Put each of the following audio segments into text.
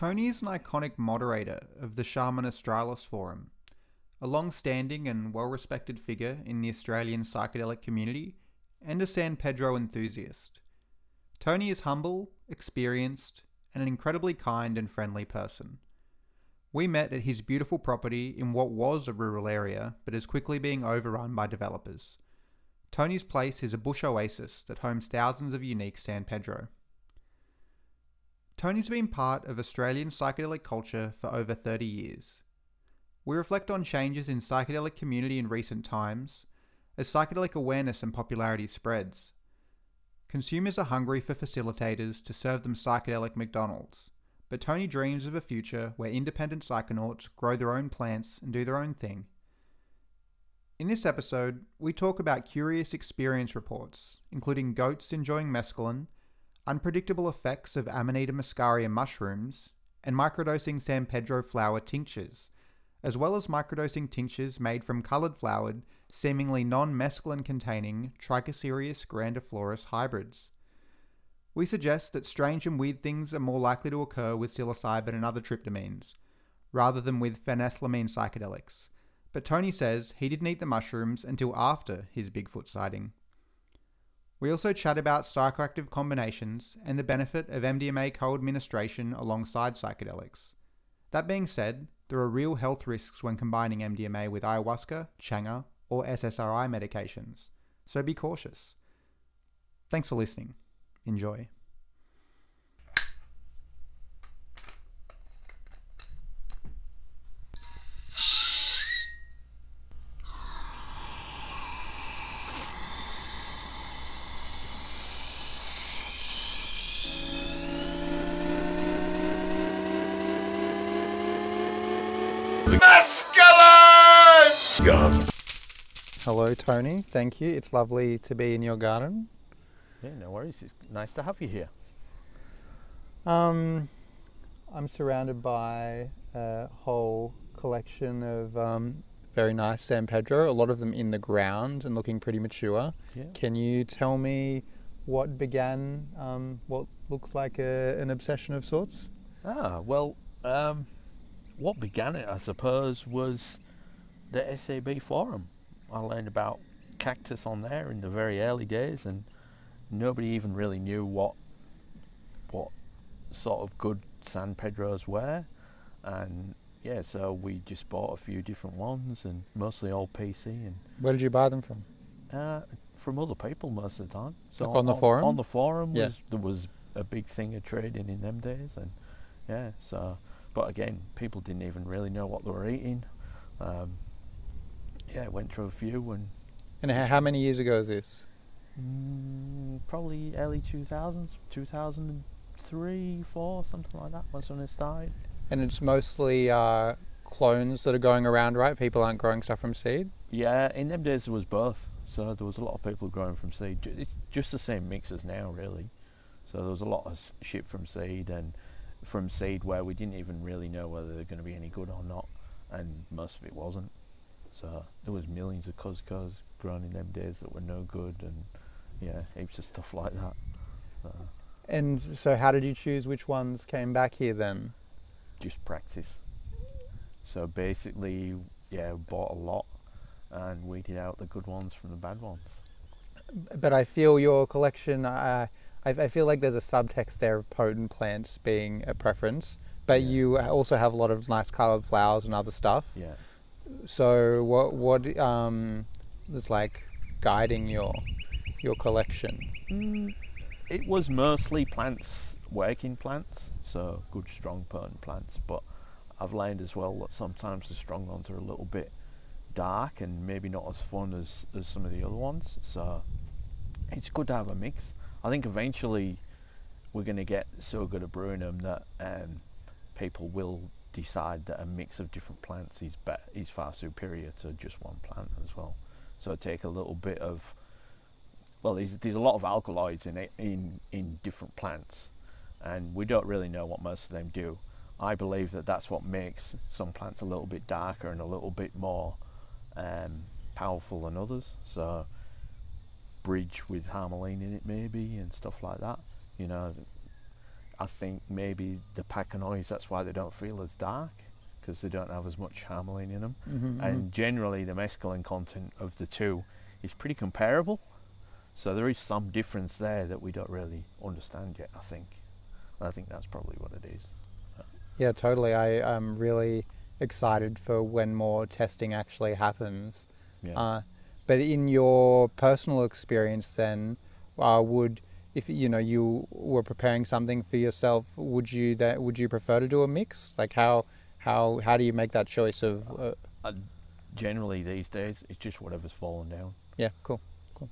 Tony is an iconic moderator of the Shaman Australis Forum, a long standing and well respected figure in the Australian psychedelic community, and a San Pedro enthusiast. Tony is humble, experienced, and an incredibly kind and friendly person. We met at his beautiful property in what was a rural area but is quickly being overrun by developers. Tony's place is a bush oasis that homes thousands of unique San Pedro. Tony's been part of Australian psychedelic culture for over 30 years. We reflect on changes in psychedelic community in recent times as psychedelic awareness and popularity spreads. Consumers are hungry for facilitators to serve them psychedelic McDonald's, but Tony dreams of a future where independent psychonauts grow their own plants and do their own thing. In this episode, we talk about curious experience reports, including goats enjoying mescaline, unpredictable effects of Amanita muscaria mushrooms, and microdosing San Pedro flower tinctures, as well as microdosing tinctures made from coloured flowered, seemingly non mescaline containing Trichocereus grandiflorus hybrids. We suggest that strange and weird things are more likely to occur with psilocybin and other tryptamines, rather than with phenethylamine psychedelics but Tony says he didn't eat the mushrooms until after his Bigfoot sighting. We also chat about psychoactive combinations and the benefit of MDMA co administration alongside psychedelics. That being said, there are real health risks when combining MDMA with ayahuasca, changa, or SSRI medications, so be cautious. Thanks for listening. Enjoy. Hello, Tony. Thank you. It's lovely to be in your garden. Yeah, no worries. It's nice to have you here. Um, I'm surrounded by a whole collection of um, very nice San Pedro, a lot of them in the ground and looking pretty mature. Yeah. Can you tell me what began um, what looks like a, an obsession of sorts? Ah, well, um, what began it, I suppose, was the SAB forum. I learned about cactus on there in the very early days, and nobody even really knew what what sort of good San Pedros were. And yeah, so we just bought a few different ones, and mostly all PC. And Where did you buy them from? uh, from other people most of the time. So Like on the forum? On the forum, Yeah. was, there was a big thing of trading in them days, and yeah. So, but again, people didn't even really know what they were eating. Um, yeah, it went through a few and And how, how many years ago is this? mm, probably early 2000s, 2003, 4, something like that. Was when it started. And it's mostly uh, clones that are going around, right? People aren't growing stuff from seed. Yeah, in them days there was both. So there was a lot of people growing from seed. It's just the same mix as now, really. So there was a lot of shit from seed and from seed where we didn't even really know whether they're going to be any good or not, and most of it wasn't. So there was millions of coscos grown in them days that were no good, and yeah, heaps of stuff like that. So And so, how did you choose which ones came back here then? just practice. So basically, yeah, bought a lot and weeded out the good ones from the bad ones. But I feel your collection. Uh, I, I feel like there's a subtext there of potent plants being a preference, but Yeah. you also have a lot of nice coloured flowers and other stuff. Yeah. So, what what um, is like guiding your your collection? Mm, it was mostly plants, working plants, so good, strong, potent plants. But I've learned as well that sometimes the strong ones are a little bit dark and maybe not as fun as, as some of the other ones. So it's good to have a mix. I think eventually we're going to get so good at brewing them that um, people will decide that a mix of different plants is bet is far superior to just one plant as well. So take a little bit of well, there's there's a lot of alkaloids in it, in in different plants, and we don't really know what most of them do. I believe that that's what makes some plants a little bit darker and a little bit more um, powerful than others. So bridge with harmaline in it maybe and stuff like that. You know, I think maybe the Pacanoids, that's why they don't feel as dark, because they don't have as much harmaline in them. Mm-hmm, And generally, the mescaline content of the two is pretty comparable. So there is some difference there that we don't really understand yet, I think. And I think that's probably what it is. Yeah, totally. I am really excited for when more testing actually happens. Yeah. Uh, but in your personal experience, then, uh, would if you know you were preparing something for yourself, would you that would you prefer to do a mix? Like how how how do you make that choice of? Uh, Uh, generally, these days, it's just whatever's fallen down. yeah, cool. cool.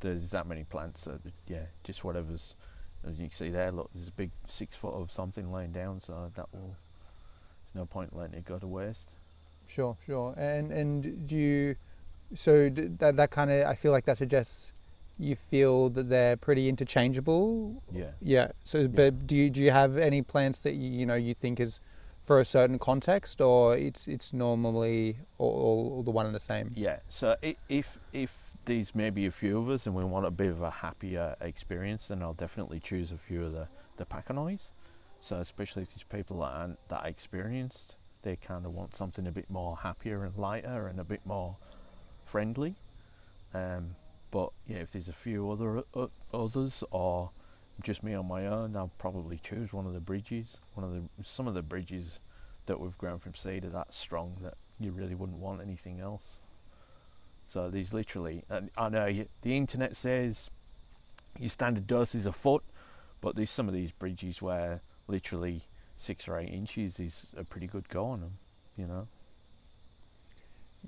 There's that many plants, so that, yeah, just whatever's. As you can see there, look, there's a big six foot of something laying down, so that will. There's no point letting it go to waste. Sure, sure. And and do you? So d- that that kind of I feel like that suggests you feel that they're pretty interchangeable. Yeah. Yeah. So, but do you do you have any plants that you, you know you think is for a certain context, or it's it's normally all, all, the one and the same? Yeah. So if if these may be a few of us and we want a bit of a happier experience, then I'll definitely choose a few of the the Pacanoids. So especially if these people that aren't that experienced, they kind of want something a bit more happier and lighter and a bit more friendly. Um, but yeah, if there's a few other uh, others or just me on my own, I'll probably choose one of the bridges. One of the some of the bridges that we've grown from seed are that strong that you really wouldn't want anything else. So these literally, and I know you, the internet says your standard dose is a foot, but there's some of these bridges where literally six or eight inches is a pretty good go on them. You know.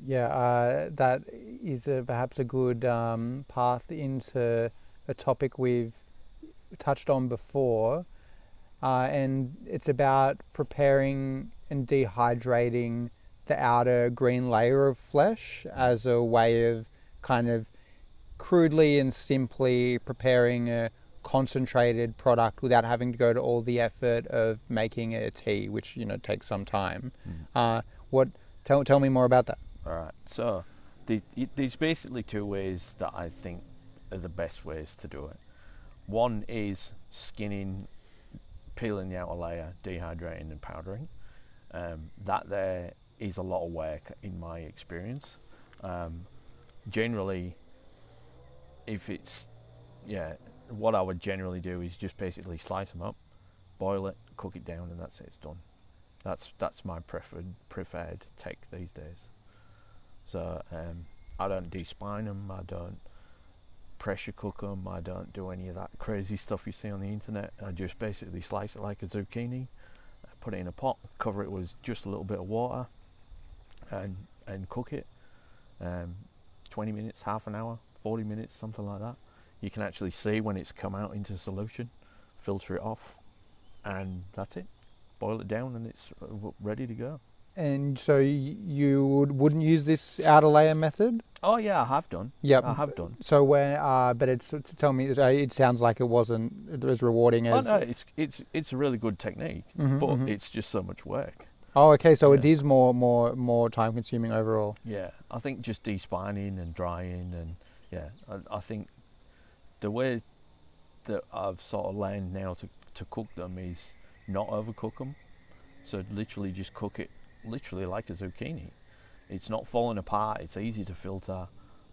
Yeah, uh, that is a, perhaps a good um, path into a topic we've touched on before, uh, and it's about preparing and dehydrating the outer green layer of flesh as a way of kind of crudely and simply preparing a concentrated product without having to go to all the effort of making a tea, which you know takes some time. Uh, what? Tell tell me more about that. All right. So the, there's basically two ways that I think are the best ways to do it. One is skinning, peeling the outer layer, dehydrating and powdering. Um, that there is a lot of work in my experience. Um, generally, if it's yeah, what I would generally do is just basically slice them up, boil it, cook it down, and that's it. It's done. That's that's my preferred preferred take these days. So um, I don't despine them. I don't pressure cook them. I don't do any of that crazy stuff you see on the internet. I just basically slice it like a zucchini, uh, put it in a pot, cover it with just a little bit of water, and and cook it. Um, 20 minutes, half an hour, 40 minutes, something like that. You can actually see when it's come out into solution, filter it off, and that's it. Boil it down, and it's ready to go. And so you would, wouldn't use this outer layer method? Oh yeah, I have done. Yep. I have done. So when, uh, but it's to tell me, uh, it sounds like it wasn't as rewarding as. Oh as. no, it's it's it's a really good technique, Mhm, but mhm. it's just so much work. Oh, okay. So it Yeah. is more, more, more time consuming overall. Yeah, I think just despining and drying and yeah, I, I think the way that I've sort of learned now to to cook them is not overcook them. So literally just cook it literally like a zucchini. It's not falling apart. It's easy to filter.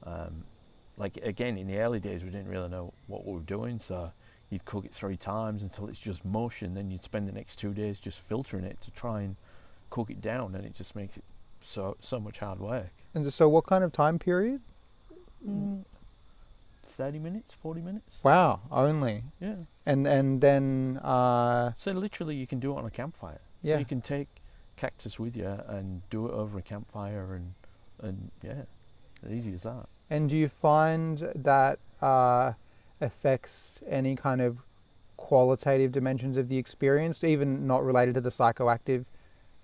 Um, like again, in the early days, we didn't really know what we were doing, so you'd cook it three times until it's just mush, and then you'd spend the next two days just filtering it to try and cook it down, and it just makes it so so much hard work. And so, what kind of time period? Mm, Thirty minutes, forty minutes. Wow, only. Yeah. And and then, uh, So literally, you can do it on a campfire. Yeah. So you can take cactus with you and do it over a campfire, and and yeah, easy as that. and do you find that uh, affects any kind of qualitative dimensions of the experience, even not related to the psychoactive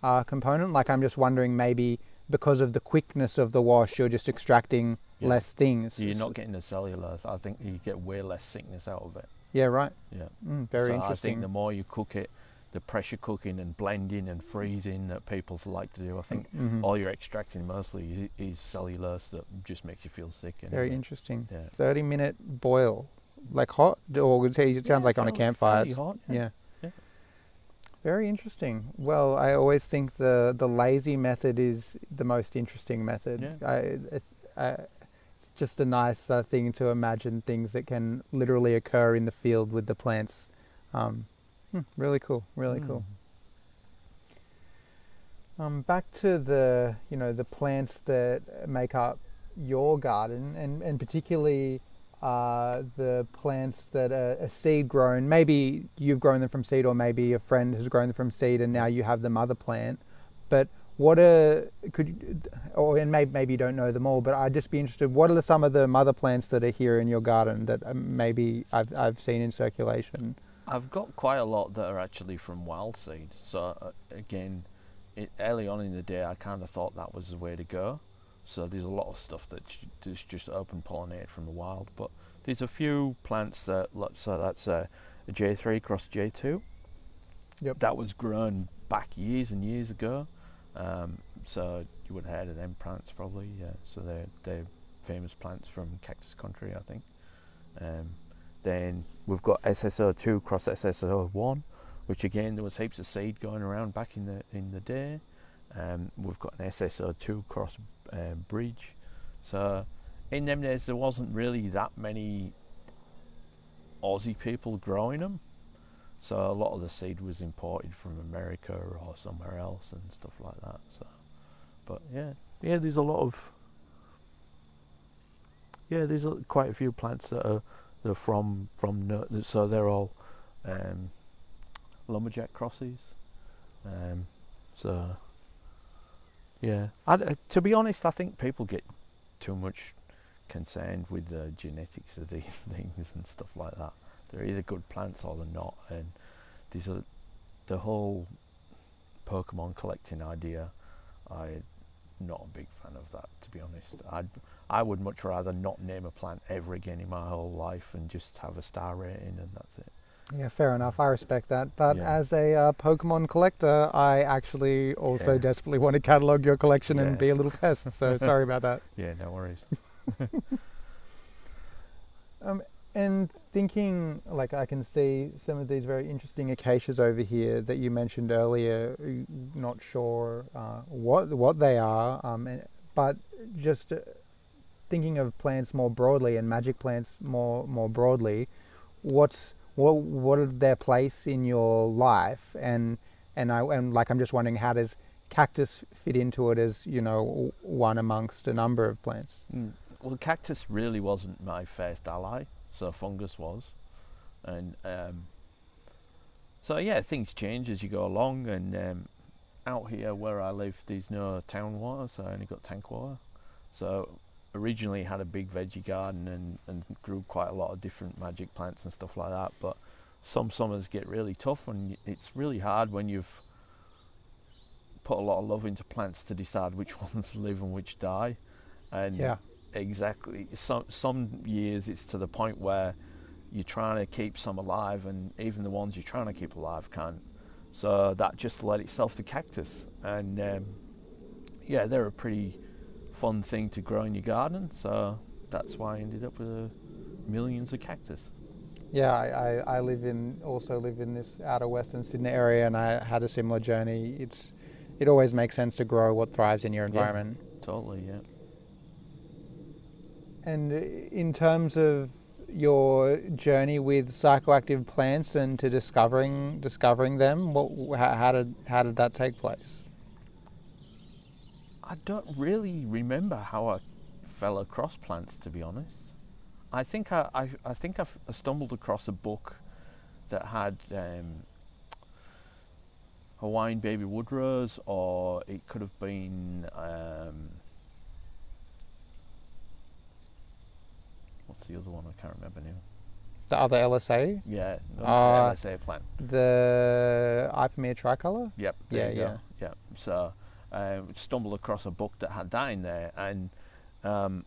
uh, component? Like, I'm just wondering, maybe because of the quickness of the wash, you're just extracting Yeah. less things. You're not getting the cellulose. I think you get way less sickness out of it. Yeah, right. Yeah. Mm, very so interesting. I think the more you cook it, the pressure cooking and blending and freezing that people like to do, I think Mhm. all you're extracting mostly is cellulose that just makes you feel sick. And Very interesting. Yeah. 30 minute boil. Like hot? Or it sounds Yeah, like on a campfire. hot, Yeah. yeah. Very interesting. Well, I always think the the lazy method is the most interesting method. Yeah. I, it, I, it's just a nice uh, thing to imagine things that can literally occur in the field with the plants. Um, hmm, really cool. Really cool. Um, back to the you know the plants that make up your garden, and and particularly uh, the plants that are, are seed grown. Maybe you've grown them from seed, or maybe a friend has grown them from seed, and now you have the mother plant. But what are could or and maybe maybe you don't know them all, but I'd just be interested. What are the, some of the mother plants that are here in your garden that um, maybe I've I've seen in circulation? I've got quite a lot that are actually from wild seed. So uh, again, it, early on in the day, I kind of thought that was the way to go. So there's a lot of stuff that's just just open pollinated from the wild. But there's a few plants that look so that's a, a J3 cross J2. Yep. That was grown back years and years ago. Um, so you would have heard of them plants probably. Yeah. So they're they're famous plants from cactus country, I think. Um, then we've got SSO2 cross SSO1, which again there was heaps of seed going around back in the in the day. Um, we've got an SSO2 cross uh, bridge. So in them days there wasn't really that many Aussie people growing them. So a lot of the seed was imported from America or somewhere else and stuff like that. So, but yeah, yeah, there's a lot of yeah, there's quite a few plants that are they're from from so they're all um, lumberjack crosses. Um, so yeah, I, to be honest, I think people get too much concerned with the genetics of these things and stuff like that. They're either good plants or they're not, and there's a the whole Pokemon collecting idea. I'm not a big fan of that, to be honest. I'd I would much rather not name a plant ever again in my whole life and just have a star rating and that's it. Yeah, fair enough. I respect that. But Yeah. as a uh, Pokemon collector, I actually also Yeah. desperately want to catalog your collection Yeah. and be a little pest. So sorry about that. Yeah, no worries. um, And thinking, like, I can see some of these very interesting acacias over here that you mentioned earlier. Not sure uh, what what they are, um, and, but just uh, thinking of plants more broadly and magic plants more more broadly. What's what what are their place in your life? And and I and like I'm just wondering how does cactus fit into it as you know one amongst a number of plants? Mm. Well, cactus really wasn't my first ally, so fungus was, and um, so yeah, things change as you go along. And um, out here where I live, there's no town water, so I only got tank water. So originally had a big veggie garden and, and grew quite a lot of different magic plants and stuff like that. But some summers get really tough, and it's really hard when you've put a lot of love into plants to decide which ones live and which die. And Yeah. exactly some some years it's to the point where you're trying to keep some alive and even the ones you're trying to keep alive can't so that just led itself to cactus and um, yeah they're a pretty fun thing to grow in your garden so that's why I ended up with uh, millions of cactus Yeah, I, I, I live in also live in this outer western Sydney area, and I had a similar journey. It's it always makes sense to grow what thrives in your environment. totally yeah And uh, in terms of your journey with psychoactive plants and to discovering discovering them, what how did how did that take place? I don't really remember how I fell across plants, to be honest. I think I, I, I think I stumbled across a book that had um, Hawaiian baby wood rose, or it could have been um, what's the other one? I can't remember now. The other LSA, Yeah, no, Ah. LSA plant. the Ipomoea tricolor. Yep. Yeah, yeah. Yeah. So, um, stumbled across a book that had that in there, and um,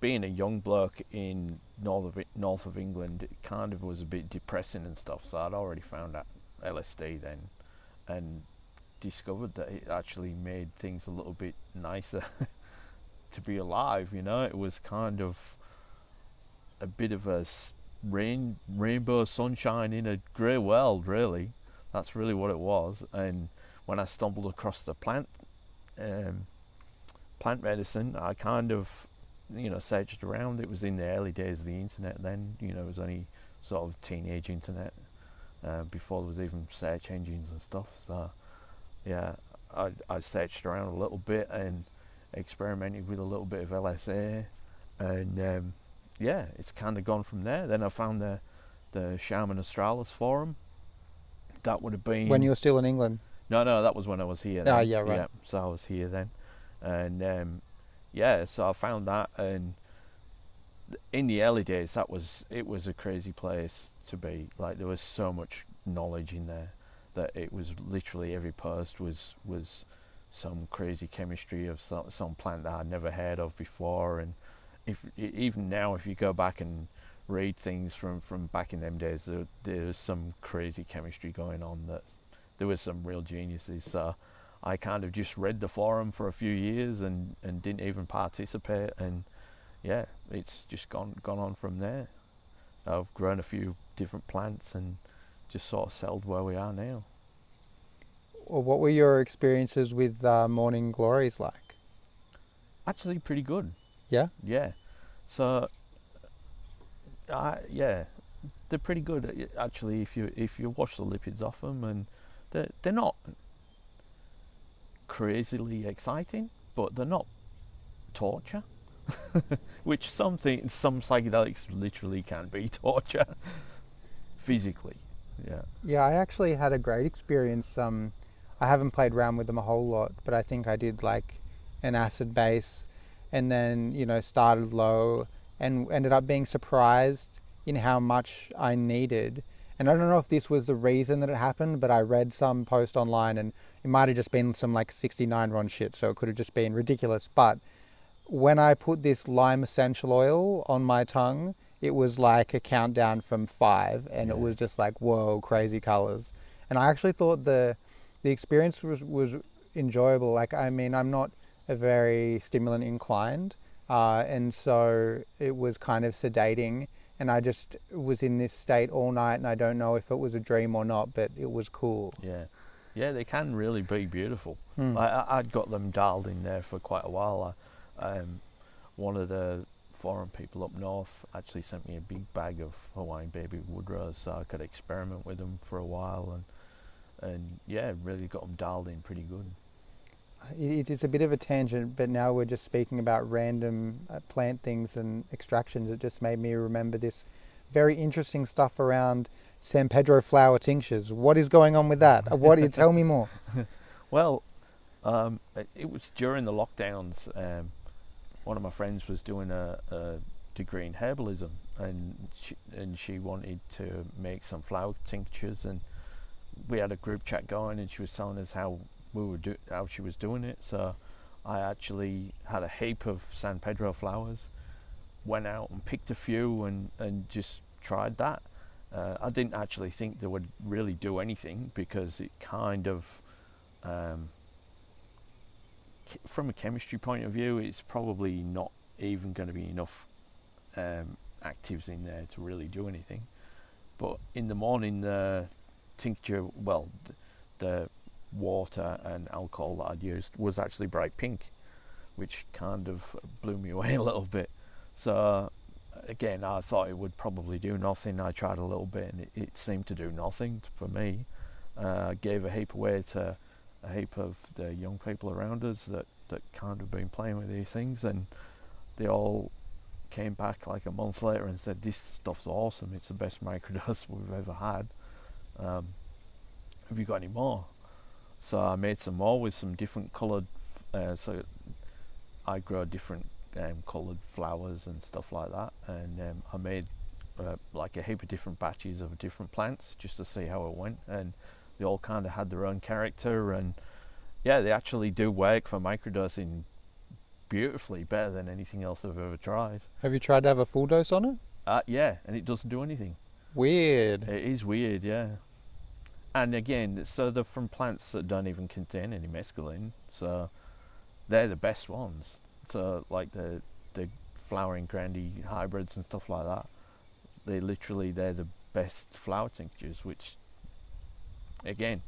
being a young bloke in north of north of England, it kind of was a bit depressing and stuff. So I'd already found out LSD then, and discovered that it actually made things a little bit nicer to be alive. You know, it was kind of a bit of a rain rainbow sunshine in a grey world, really. That's really what it was. And when I stumbled across the plant, um, plant medicine, I kind of, you know, searched around. It was in the early days of the internet. Then, you know, it was only sort of teenage internet uh, before there was even search engines and stuff. So, yeah, I I searched around a little bit and experimented with a little bit of LSA, and um, yeah, it's kind of gone from there. Then I found the the Shaman Australis forum. That would have been When you were still in England. No, no, that was when I was here. Ah, then. yeah, right. so I was here then, and um, yeah, so I found that, and in the early days, that was it was a crazy place to be. Like there was so much knowledge in there that it was literally every post was was some crazy chemistry of some some plant that I'd never heard of before, and if even now, if you go back and read things from from back in them days, there, there's some crazy chemistry going on that there was some real geniuses. So I kind of just read the forum for a few years and, and didn't even participate. And yeah, it's just gone gone on from there. I've grown a few different plants and just sort of settled where we are now. Well, what were your experiences with uh, Morning Glories like? Actually, pretty good. Yeah? Yeah. So, uh, yeah, they're pretty good. Actually, if you if you wash the lipids off them, and they're they're not crazily exciting, but they're not torture. Which something some psychedelics literally can be torture physically. Yeah. Yeah, I actually had a great experience. Um, I haven't played around with them a whole lot, but I think I did like an acid base, and then you know started low and ended up being surprised in how much I needed. And I don't know if this was the reason that it happened, but I read some post online, and it might have just been some like 69 ron shit, so it could have just been ridiculous. But when I put this lime essential oil on my tongue, it was like a countdown from five, and it was just like whoa, crazy colors. And I actually thought the the experience was was enjoyable. Like I mean, I'm not a very stimulant inclined, uh, and so it was kind of sedating. And I just was in this state all night, and I don't know if it was a dream or not, but it was cool. Yeah, yeah, they can really be beautiful. Hmm. I, I'd got them dialed in there for quite a while. I, um, one of the foreign people up north actually sent me a big bag of Hawaiian baby woodrose, so I could experiment with them for a while, and and yeah, really got them dialed in pretty good. It is a bit of a tangent, but now we're just speaking about random uh, plant things and extractions. It just made me remember this very interesting stuff around San Pedro flower tinctures. What is going on with that? Uh, What? you tell me more. Well, um, it, it was during the lockdowns. Um, one of my friends was doing a, a degree in herbalism, and she, and she wanted to make some flower tinctures, and we had a group chat going, and she was telling us how we were do how she was doing it. So I actually had a heap of San Pedro flowers, went out and picked a few, and and just tried that. Uh, I didn't actually think they would really do anything because it kind of um, from a chemistry point of view, it's probably not even going to be enough um, actives in there to really do anything. But in the morning, the tincture, well, th- the water and alcohol that I'd used was actually bright pink, which kind of blew me away a little bit. So again, I thought it would probably do nothing. I tried a little bit, and it, it seemed to do nothing for me. Uh, gave a heap away to a heap of the young people around us that, that kind of been playing with these things, and they all came back like a month later and said, "This stuff's awesome. It's the best microdose we've ever had. Um, have you got any more?" So I made some more with some different coloured. Uh, so I grow different um, coloured flowers and stuff like that, and um, I made uh, like a heap of different batches of different plants just to see how it went, and they all kind of had their own character, and yeah, they actually do work for microdosing beautifully, better than anything else I've ever tried. Have you tried to have a full dose on it? Uh, yeah, and it doesn't do anything. Weird. It is weird, yeah. And again, so they're from plants that don't even contain any mescaline, so they're the best ones. So like the the flowering grandy hybrids and stuff like that, they literally they're the best flower tinctures, which again,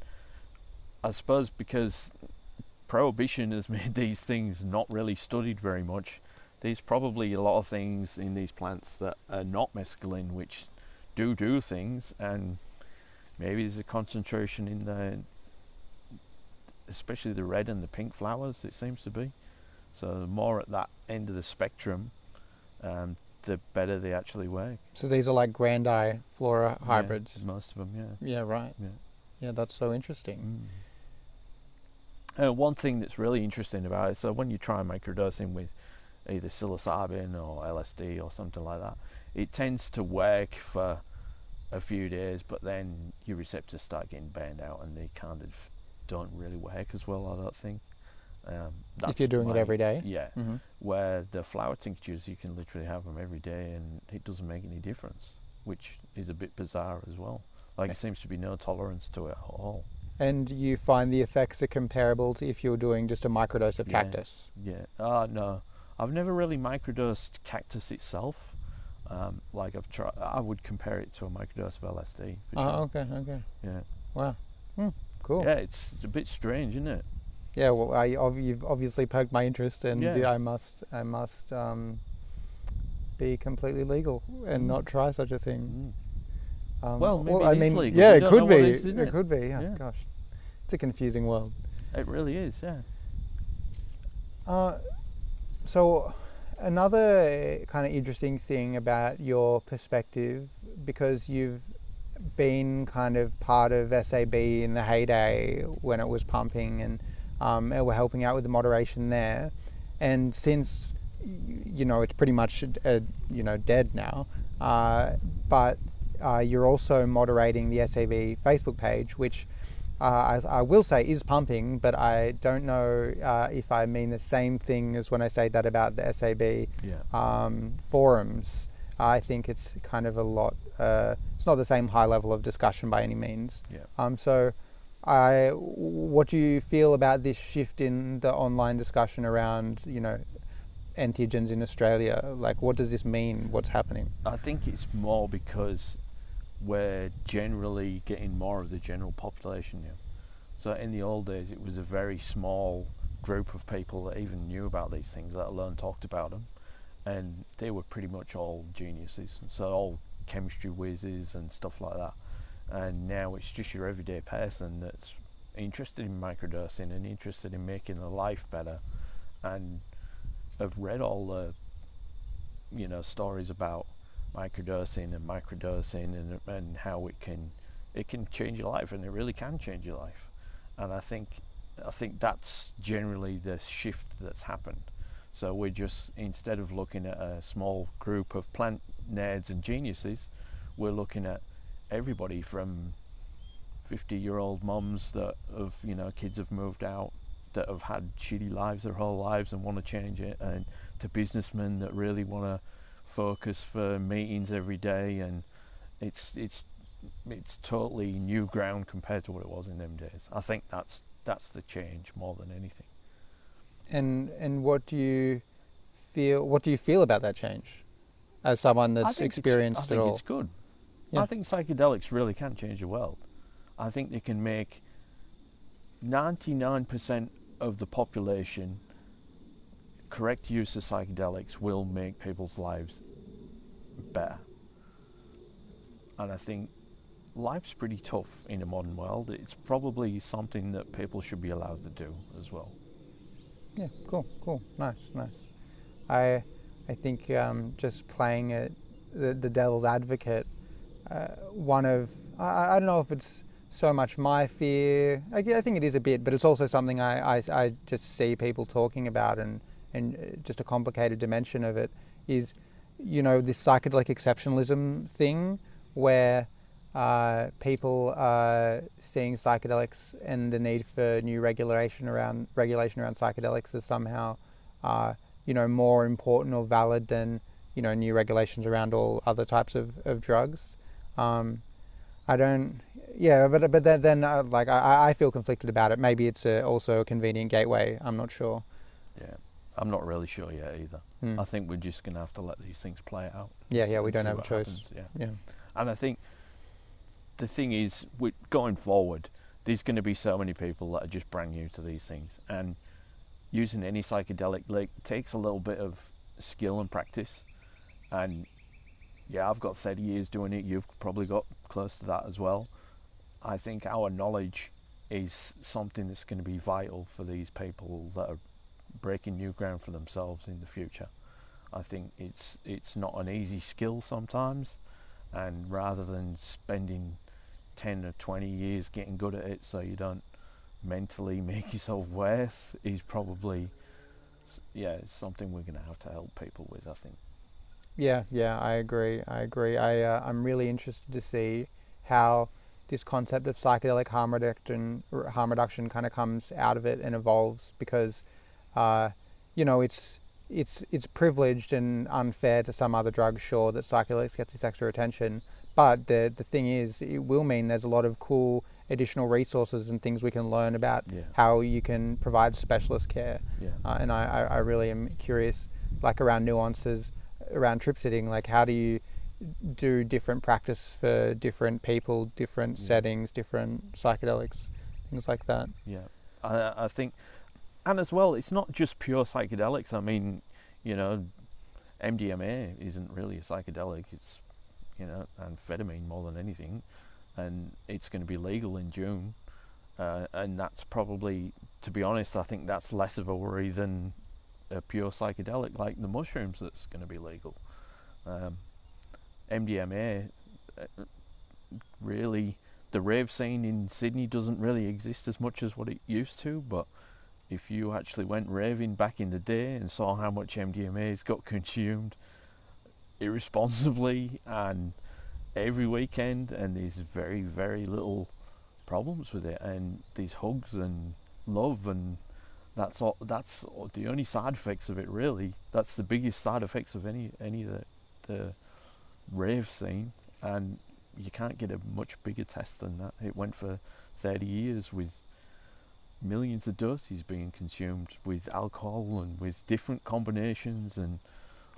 I suppose because prohibition has made these things not really studied very much. There's probably a lot of things in these plants that are not mescaline, which do do things, and maybe there's a concentration in the, especially the red and the pink flowers. It seems to be, so more at that end of the spectrum, um, the better they actually work. So these are like grandi flora hybrids. Yeah, most of them, yeah. Yeah, right. Yeah. Yeah, that's so interesting. Mm. Uh, one thing that's really interesting about it, so when you try microdosing with either psilocybin or LSD or something like that, it tends to work for a few days, but then your receptors start getting burned out and they kind of don't really work as well. I don't think. Um, if you're doing my, it every day, yeah. mm-hmm. Where the flower tinctures, you can literally have them every day, and it doesn't make any difference, which is a bit bizarre as well. Like, it seems to be no tolerance to it at all. And you find the effects are comparable to if you're doing just a microdose of Yeah. cactus. Yeah. Uh, no, I've never really microdosed cactus itself. Um, like I've tried, I would compare it to a microdose of LSD. Oh, sure. okay, okay. Yeah. Wow. Hmm, cool. Yeah, it's a bit strange, isn't it? Yeah, well, I, ob- you've obviously poked my interest, and Yeah. I must, I must um, be completely legal and Mm. not try such a thing. Mm. Um, Well, maybe I it mean, legal. yeah, it could be. what it is, isn't it it? could be. Yeah, Yeah. Gosh, it's a confusing world. It really is. Yeah. Uh, so, another kind of interesting thing about your perspective, because you've been kind of part of SAB in the heyday when it was pumping, and um, and we're helping out with the moderation there, and since you know it's pretty much uh, you know dead now, uh, but uh, you're also moderating the SAB Facebook page, which uh, I, I will say is pumping, but I don't know uh, if I mean the same thing as when I say that about the SAB Yeah. um, forums. I think it's kind of a lot. Uh, it's not the same high level of discussion by any means. Yeah. Um, so, I, what do you feel about this shift in the online discussion around you know entheogens in Australia? Like, what does this mean? What's happening? I think it's more because we're generally getting more of the general population now. So in the old days, it was a very small group of people that even knew about these things, let alone talked about them, and they were pretty much all geniuses. So all chemistry whizzes and stuff like that. And now it's just your everyday person that's interested in microdosing and interested in making their life better, and have read all the, you know, stories about microdosing and microdosing and and how it can it can change your life and it really can change your life. And I think I think that's generally the shift that's happened. So we're just instead of looking at a small group of plant nerds and geniuses we're looking at everybody from 50 year old mums that have you know kids have moved out that have had shitty lives their whole lives and want to change it and to businessmen that really want to focus for meetings every day and it's it's it's totally new ground compared to what it was in them days. I think that's that's the change more than anything. And and what do you feel? What do you feel about that change, as someone that's experienced it experienced I think it's good. Yeah. I think psychedelics really can change the world. I think they can make 99% of the population correct use of psychedelics will make people's lives better. And I think life's pretty tough in a modern world. It's probably something that people should be allowed to do as well. Yeah, cool, cool, nice, nice. I I think um, just playing it, the the devil's advocate. Uh, one of I, I don't know if it's so much my fear. I, I think it is a bit, but it's also something I, I, I just see people talking about, and and uh, just a complicated dimension of it is, you know, this psychedelic exceptionalism thing where uh, people are seeing psychedelics and the need for new regulation around regulation around psychedelics as somehow, uh, you know, more important or valid than you know new regulations around all other types of, of drugs. Um, I don't, yeah, but but then, then uh, like I, I feel conflicted about it. Maybe it's a, also a convenient gateway. I'm not sure. Yeah. I'm not really sure yet either. Hmm. I think we're just going to have to let these things play out. Yeah, yeah, we don't have a choice. happens, Yeah. Yeah, And I think the thing is, with going forward, there's going to be so many people that are just brand new to these things, and using any psychedelic like takes a little bit of skill and practice, and yeah, I've got 30 years doing it. You've probably got close to that as well. I think our knowledge is something that's going to be vital for these people that are breaking new ground for themselves in the future. I think it's it's not an easy skill sometimes, and rather than spending 10 or 20 years getting good at it so you don't mentally make yourself worse is probably yeah something we're going to have to help people with I think yeah yeah I agree I agree I uh, I'm really interested to see how this concept of psychedelic harm reduction harm reduction kind of comes out of it and evolves because uh, you know it's it's it's privileged and unfair to some other drugs sure that psychedelics get this extra attention but the the thing is, it will mean there's a lot of cool additional resources and things we can learn about Yeah. how you can provide specialist care. yeah Uh, and I, I I really am curious, like around nuances around trip sitting. Like how do you do different practice for different people, different Yeah. settings, different psychedelics, things like that. Yeah, I, I think, and as well, it's not just pure psychedelics. I mean, you know, MDMA isn't really a psychedelic. It's, you know, amphetamine more than anything, and it's going to be legal in June, uh, and that's probably, to be honest, I think that's less of a worry than a pure psychedelic like the mushrooms that's going to be legal. Um, MDMA, uh, really the rave scene in Sydney doesn't really exist as much as what it used to, but if you actually went raving back in the day and saw how much MDMA's got consumed irresponsibly and every weekend, and there's very, very little problems with it, and these hugs and love, and that's all. That's the only side effects of it, really. That's the biggest side effects of any any of the the rave scene, and you can't get a much bigger test than that. It went for 30 years with millions of doses being consumed with alcohol and with different combinations and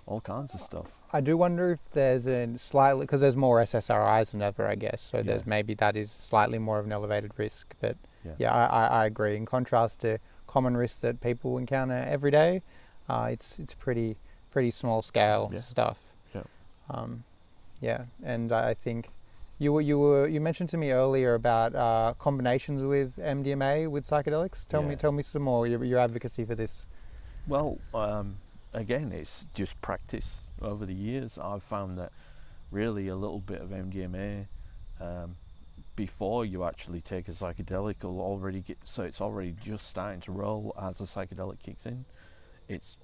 all kinds of stuff. I do wonder if there's a slightly because there's more SSRIs than ever, I guess. So Yeah. there's maybe that is slightly more of an elevated risk. But Yeah. yeah, I, I, agree. In contrast to common risks that people encounter every day, uh, it's it's pretty pretty small scale Yeah. stuff. Yeah. Um, yeah, and I think you were you were you mentioned to me earlier about uh, combinations with MDMA with psychedelics. Tell me tell me some more. Your, your advocacy for this. Well, um, again, it's just practice. Over the years, I've found that really a little bit of MDMA um, before you actually take a psychedelic will already get so it's already just starting to roll as a psychedelic kicks in. It's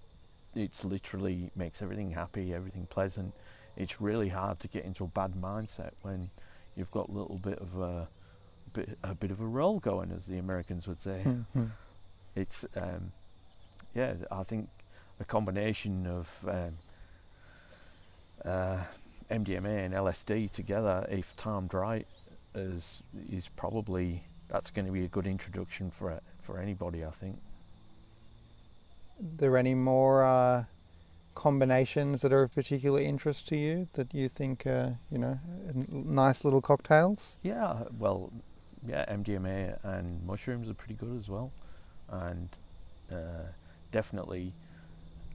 it's literally makes everything happy, everything pleasant. It's really hard to get into a bad mindset when you've got a little bit of a bit a bit of a roll going, as the Americans would say Mhm. it's um, yeah, I think a combination of um, uh, MDMA and LSD together, if timed right, is is probably that's going to be a good introduction for for anybody. I think. there any more uh, combinations that are of particular interest to you that you think uh, you know nice little cocktails? Yeah, well, yeah, MDMA and mushrooms are pretty good as well, and uh, definitely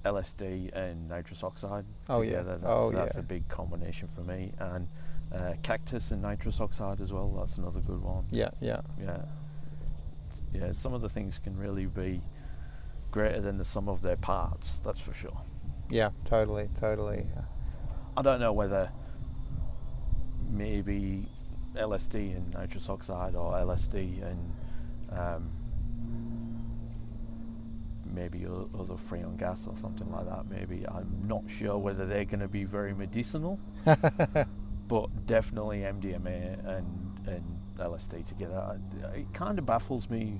LSD and nitrous oxide Oh, yeah. together. That's, Oh, that's yeah. a big combination for me, and uh, cactus and nitrous oxide as well. That's another good one. Yeah, yeah, Yeah, yeah. Some of the things can really be greater than the sum of their parts. That's for sure. Yeah. Totally, totally. I don't know whether maybe LSD and nitrous oxide or LSD and um, maybe other freon gas or something like that. Maybe I'm not sure whether they're going to be very medicinal, but definitely MDMA and and LSD together. It kind of baffles me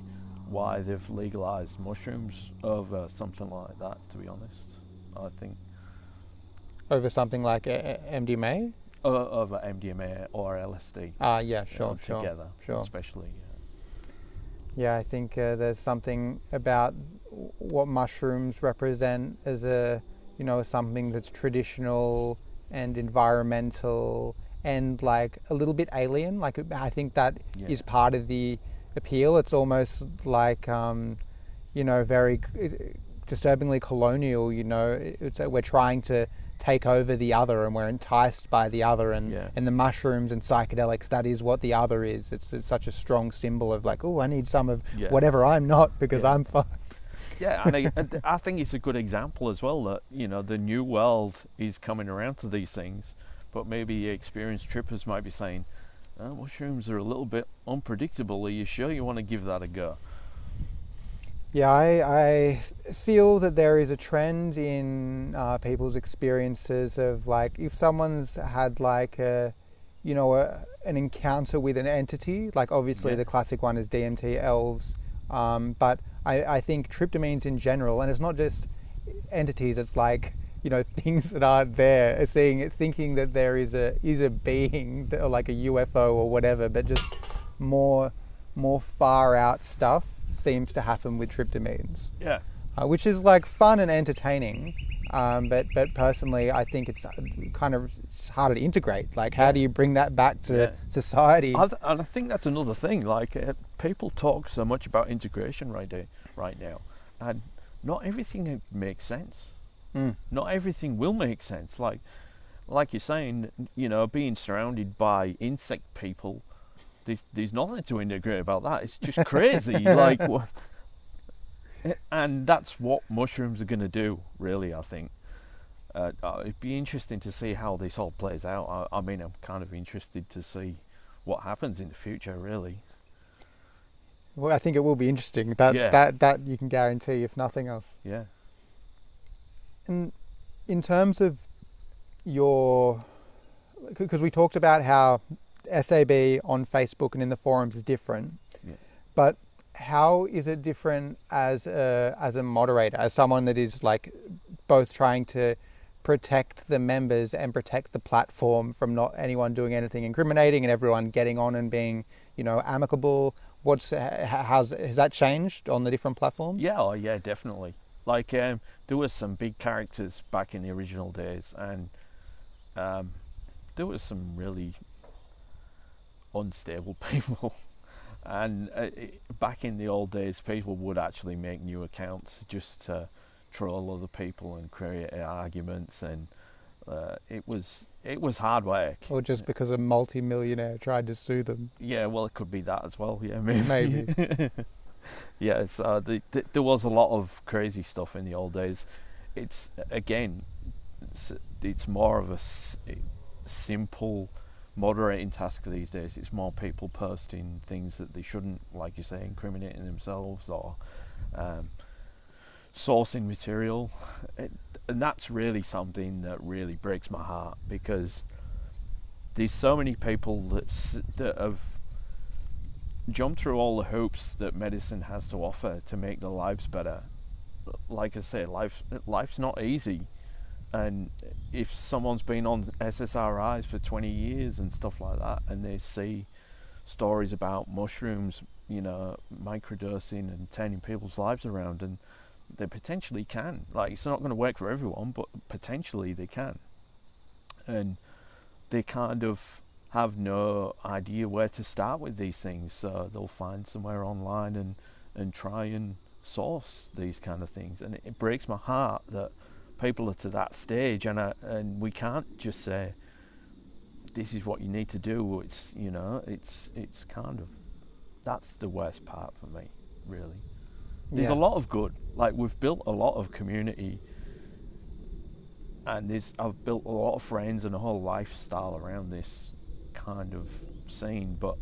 why they've legalized mushrooms over something like that. To be honest, I think Over something like uh, MDMA. o- over MDMA or LSD. Ah, yeah, sure, sure, together, sure. especially. Yeah, I think uh, there's something about what mushrooms represent as a, you know, something that's traditional and environmental and like a little bit alien. Like I think that is Yeah. part of the appeal. It's almost like, um, you know, very disturbingly colonial. You know, it's, we're trying to take over the other and we're enticed by the other and, Yeah. and the mushrooms and psychedelics that is what the other is it's, it's such a strong symbol of like oh i need some of Yeah. whatever i'm not because Yeah. i'm fucked Yeah, and I, and uh, I think it's a good example as well that you know the new world is coming around to these things, but maybe experienced trippers might be saying, oh, "Mushrooms are a little bit unpredictable. Are you sure you want to give that a go?" Yeah, I, I feel that there is a trend in uh, people's experiences of like if someone's had like a, you know, a, an encounter with an entity, like obviously Yeah. the classic one is DMT elves, um, but I, I think tryptamines in general, and it's not just entities, it's like you know things that aren't there, seeing thinking that there is a is a being that- like a UFO or whatever, but just more more far out stuff seems to happen with tryptamines, Yeah, uh, which is like fun and entertaining. Um, but but personally, I think it's uh, kind of it's harder to integrate. Like, how do you bring that back to Yeah. society? I th- and I think that's another thing. Like uh, people talk so much about integration right day, right now, and not everything uh, makes sense. Mm. Not everything will make sense. Like, like you're saying, you know, being surrounded by insect people, there's there's nothing to integrate about that. It's just crazy. like, what, and that's what mushrooms are going to do. Really, I think. Uh, uh, it'd be interesting to see how this all plays out. I, I mean, I'm kind of interested to see what happens in the future. Really. Well, I think it will be interesting. That Yeah. that that you can guarantee, if nothing else. Yeah. And in terms of your, because we talked about how SAB on Facebook and in the forums is different, Yeah. but how is it different as a as a moderator, as someone that is like both trying to protect the members and protect the platform from not anyone doing anything incriminating and everyone getting on and being you know amicable what's how's has that changed on the different platforms Yeah, oh, yeah, definitely. Like um, there was some big characters back in the original days, and um, there was some really unstable people. and uh, it, back in the old days, people would actually make new accounts just to troll other people and create arguments, and uh, it was it was hard work. or just because a multi-millionaire tried to sue them Yeah, well, it could be that as well. Yeah, maybe. Maybe. yeah, it's, uh, the, the, there was a lot of crazy stuff in the old days. It's again, it's, it's more of a s- simple moderating task these days. It's more people posting things that they shouldn't, like you say, incriminating themselves or um, sourcing material, it, and that's really something that really breaks my heart because there's so many people that that have jumped through all the hoops that medicine has to offer to make their lives better. Like I say, life life's not easy, and if someone's been on SSRIs for 20 years and stuff like that, and they see stories about mushrooms, you know, microdosing and turning people's lives around, and they potentially can. Like it's not going to work for everyone, but potentially they can. And they kind of have no idea where to start with these things, so they'll find somewhere online and and try and source these kind of things. And it, it breaks my heart that people are to that stage, and I, and we can't just say this is what you need to do. It's you know, it's it's kind of that's the worst part for me, really. There's Yeah. a lot of good. Like we've built a lot of community, and there's I've built a lot of friends and a whole lifestyle around this kind of scene. But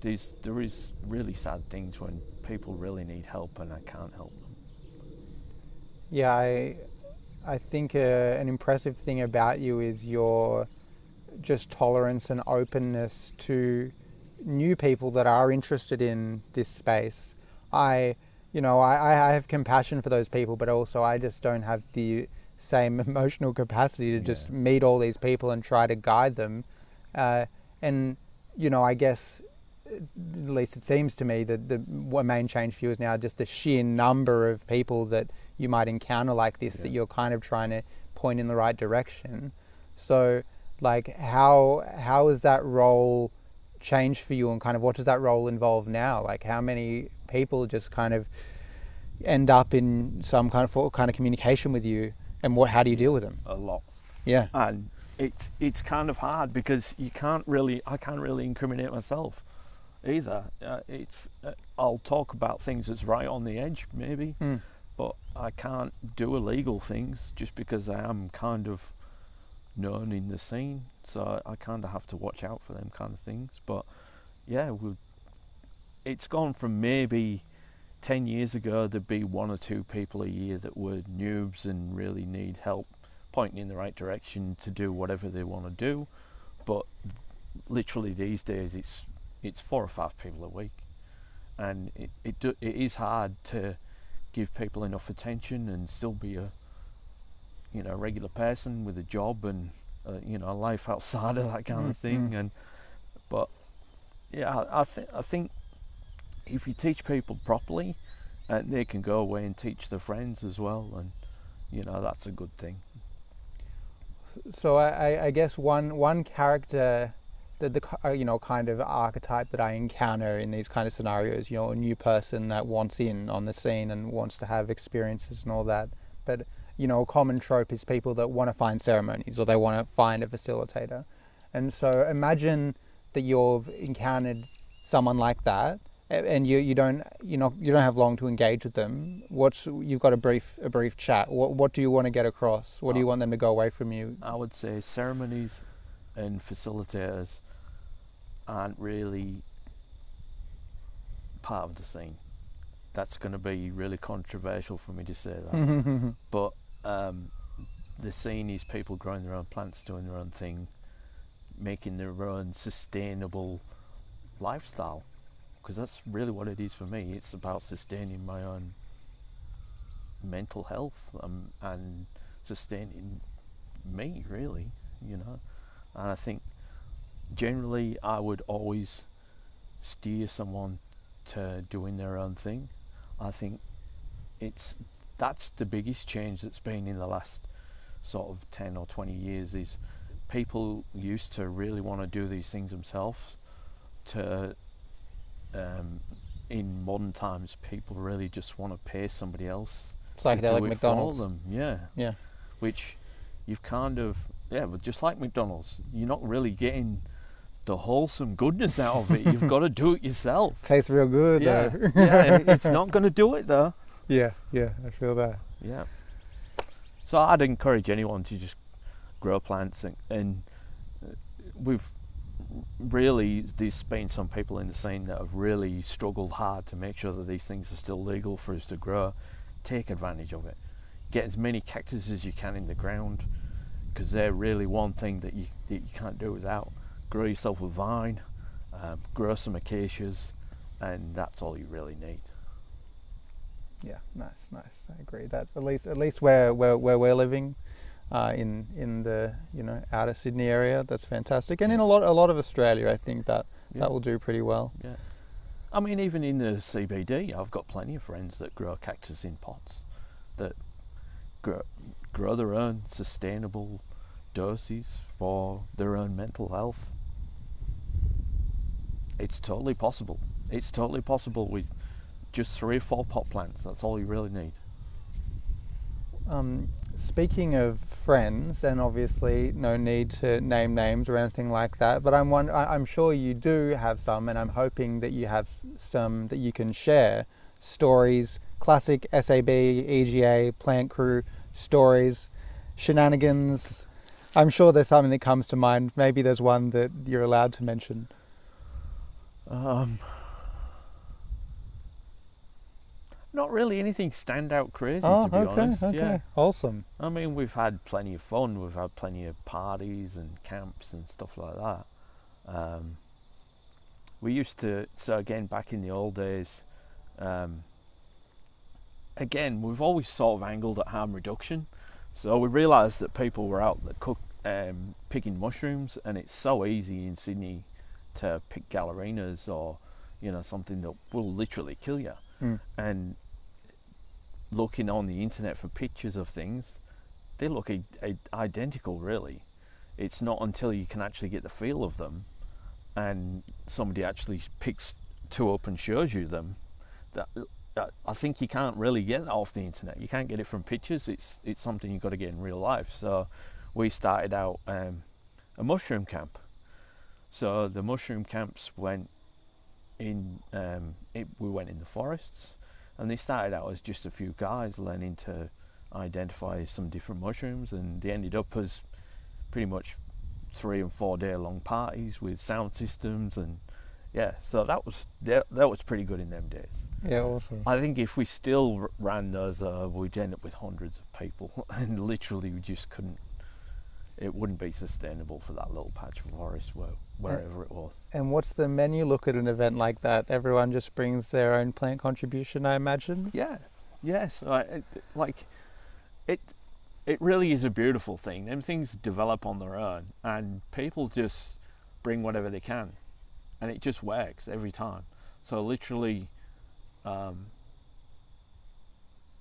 there's there is really sad things when people really need help and I can't help them. Yeah, I, I think uh, an impressive thing about you is your just tolerance and openness to new people that are interested in this space. I, you know, I, I have compassion for those people, but also I just don't have the same emotional capacity to just meet all these people and try to guide them. Uh, and, you know, I guess at least it seems to me that the main change for you is now just the sheer number of people that you might encounter like this that you're kind of trying to point in the right direction. So, like, how how has that role changed for you, and kind of what does that role involve now? Like how many people just kind of end up in some kind of kind of communication with you, and what how do you deal with them? A lot. Yeah. And it's it's kind of hard because you can't really I can't really incriminate myself either. Uh, it's uh, I'll talk about things that's right on the edge maybe, Mm. But I can't do illegal things just because I am kind of known in the scene. So I, kind of have to watch out for them kind of things. But yeah, we it's gone from maybe ten years ago there'd be one or two people a year that were noobs and really need help pointing in the right direction to do whatever they want to do. But literally these days it's it's four or five people a week, and it it, do, it is hard to give people enough attention and still be a you know regular person with a job and uh, you know a life outside of that kind of thing. Mhm. And but yeah, I, I think I think if you teach people properly, and they can go away and teach their friends as well, and you know that's a good thing. So I, I, I guess one one character, the the uh, you know kind of archetype that I encounter in these kind of scenarios, you know, a new person that wants in on the scene and wants to have experiences and all that. But you know, a common trope is people that want to find ceremonies or they want to find a facilitator. And so imagine that you've encountered someone like that, and you you don't you know you don't have long to engage with them. What's you've got a brief a brief chat. What what do you want to get across? What do you Oh. want them to go away from you? I would say ceremonies and facilitators aren't really part of the scene. That's going to be really controversial for me to say that. but um, the scene is people growing their own plants, doing their own thing, making their own sustainable lifestyle. Because that's really what it is for me. It's about sustaining my own mental health um, and sustaining me, really, you know. And I think generally I would always steer someone to doing their own thing. I think it's that's the biggest change that's been in the last sort of 10 or 20 years is people used to really want to do these things themselves to um, in modern times people really just want to pay somebody else to Psychedelic do it for McDonald's. them yeah Yeah. which you've kind of yeah but just like McDonald's you're not really getting the wholesome goodness out of it you've got to do it yourself Tastes real good yeah, though. yeah it's not going to do it though yeah, yeah, I feel that. Yeah. So I'd encourage anyone to just grow plants, and, and uh, we've really there's been some people in the scene that have really struggled hard to make sure that these things are still legal for us to grow. Take advantage of it. Get as many cactuses as you can in the ground, because they're really one thing that you that you can't do without. Grow yourself a vine, um, grow some acacias, and that's all you really need. Yeah, nice, nice. I agree that at least at least where where, where we're living, uh, in in the you know outer Sydney area, that's fantastic. And in a lot a lot of Australia, I think that Yeah. that will do pretty well. Yeah. I mean, even in the CBD, I've got plenty of friends that grow cactus in pots that grow, grow their own sustainable doses for their own mental health. It's totally possible. It's totally possible with just three or four pot plants. That's all you really need. Um, speaking of friends, and obviously no need to name names or anything like that, but I'm one, I'm sure you do have some, and I'm hoping that you have some that you can share stories, classic SAB, EGA, plant crew stories, shenanigans. I'm sure there's something that comes to mind. Maybe there's one that you're allowed to mention. Um, not really anything standout crazy, oh, to be okay, honest. okay, Yeah. Awesome. I mean, we've had plenty of fun. We've had plenty of parties and camps and stuff like that. Um, we used to, so again, back in the old days, um, again, we've always sort of angled at harm reduction. So we realised that people were out that cook, um, picking mushrooms, and it's so easy in Sydney to pick galerinas or, you know, something that will literally kill you. Mm. And looking on the internet for pictures of things, they look i- i- identical, really. It's not until you can actually get the feel of them and somebody actually picks two up and shows you them, that, that I think you can't really get that off the internet. You can't get it from pictures. It's it's something you've got to get in real life. So we started out um, a mushroom camp. So the mushroom camps went in. Um, it, we went in the forests, and they started out as just a few guys learning to identify some different mushrooms, and they ended up as pretty much three and four day long parties with sound systems and yeah. So that was that, that was pretty good in them days. Yeah, awesome. I think if we still ran those, uh, we'd end up with hundreds of people, and literally we just couldn't. It wouldn't be sustainable for that little patch of forest where, wherever it was. And what's the menu look at an event like that? Everyone just brings their own plant contribution, I imagine. Yeah, yes, I, it, like it. It really is a beautiful thing. Them things develop on their own, and people just bring whatever they can, and it just works every time. So literally, um,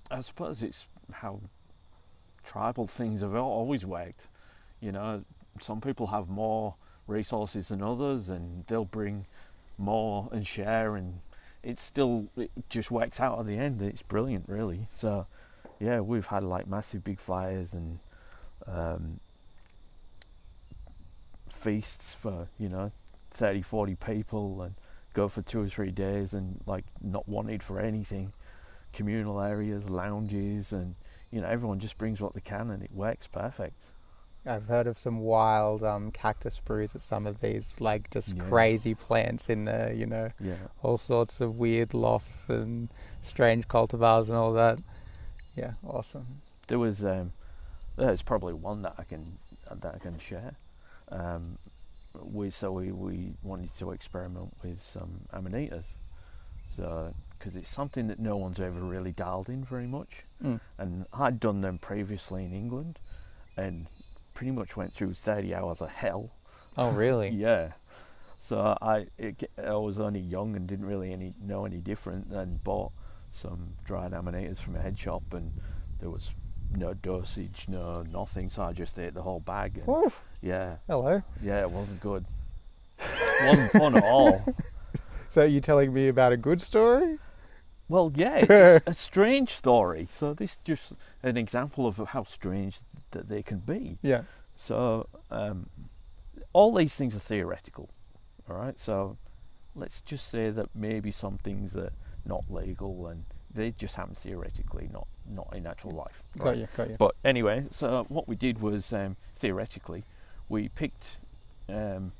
I suppose it's how tribal things have always worked. You know, some people have more resources than others, and they'll bring more and share, and it still it just works out at the end. It's brilliant, really. So, yeah, we've had like massive big fires and um, feasts for you know 30, 40 people, and go for two or three days, and like not wanted for anything. Communal areas, lounges, and you know everyone just brings what they can, and it works perfect. I've heard of some wild um, cactus brews at some of these, like just Yeah. crazy plants in there, you know, Yeah. all sorts of weird loft and strange cultivars and all that. Yeah, awesome. there was um, there's probably one that I can that I can share. Um, we so we, we wanted to experiment with some amanitas, so because it's something that no one's ever really dialed in very much, Mm. and I'd done them previously in England, and pretty much went through 30 hours of hell. Oh, really? Yeah. So I it, I was only young and didn't really any know any different, and bought some dry amanitas from a head shop, and there was no dosage, no nothing. So I just ate the whole bag. And Oof. yeah, Hello. yeah, it wasn't good. It wasn't fun at all. So you telling me about a good story? Well, yeah, it's a, a strange story. So this just an example of how strange that they can be. Yeah. So um, all these things are theoretical, all right. So let's just say that maybe some things are not legal and they just happen theoretically, not not in actual life. Got you. Got you. But anyway, so what we did was um, theoretically, we picked. Um,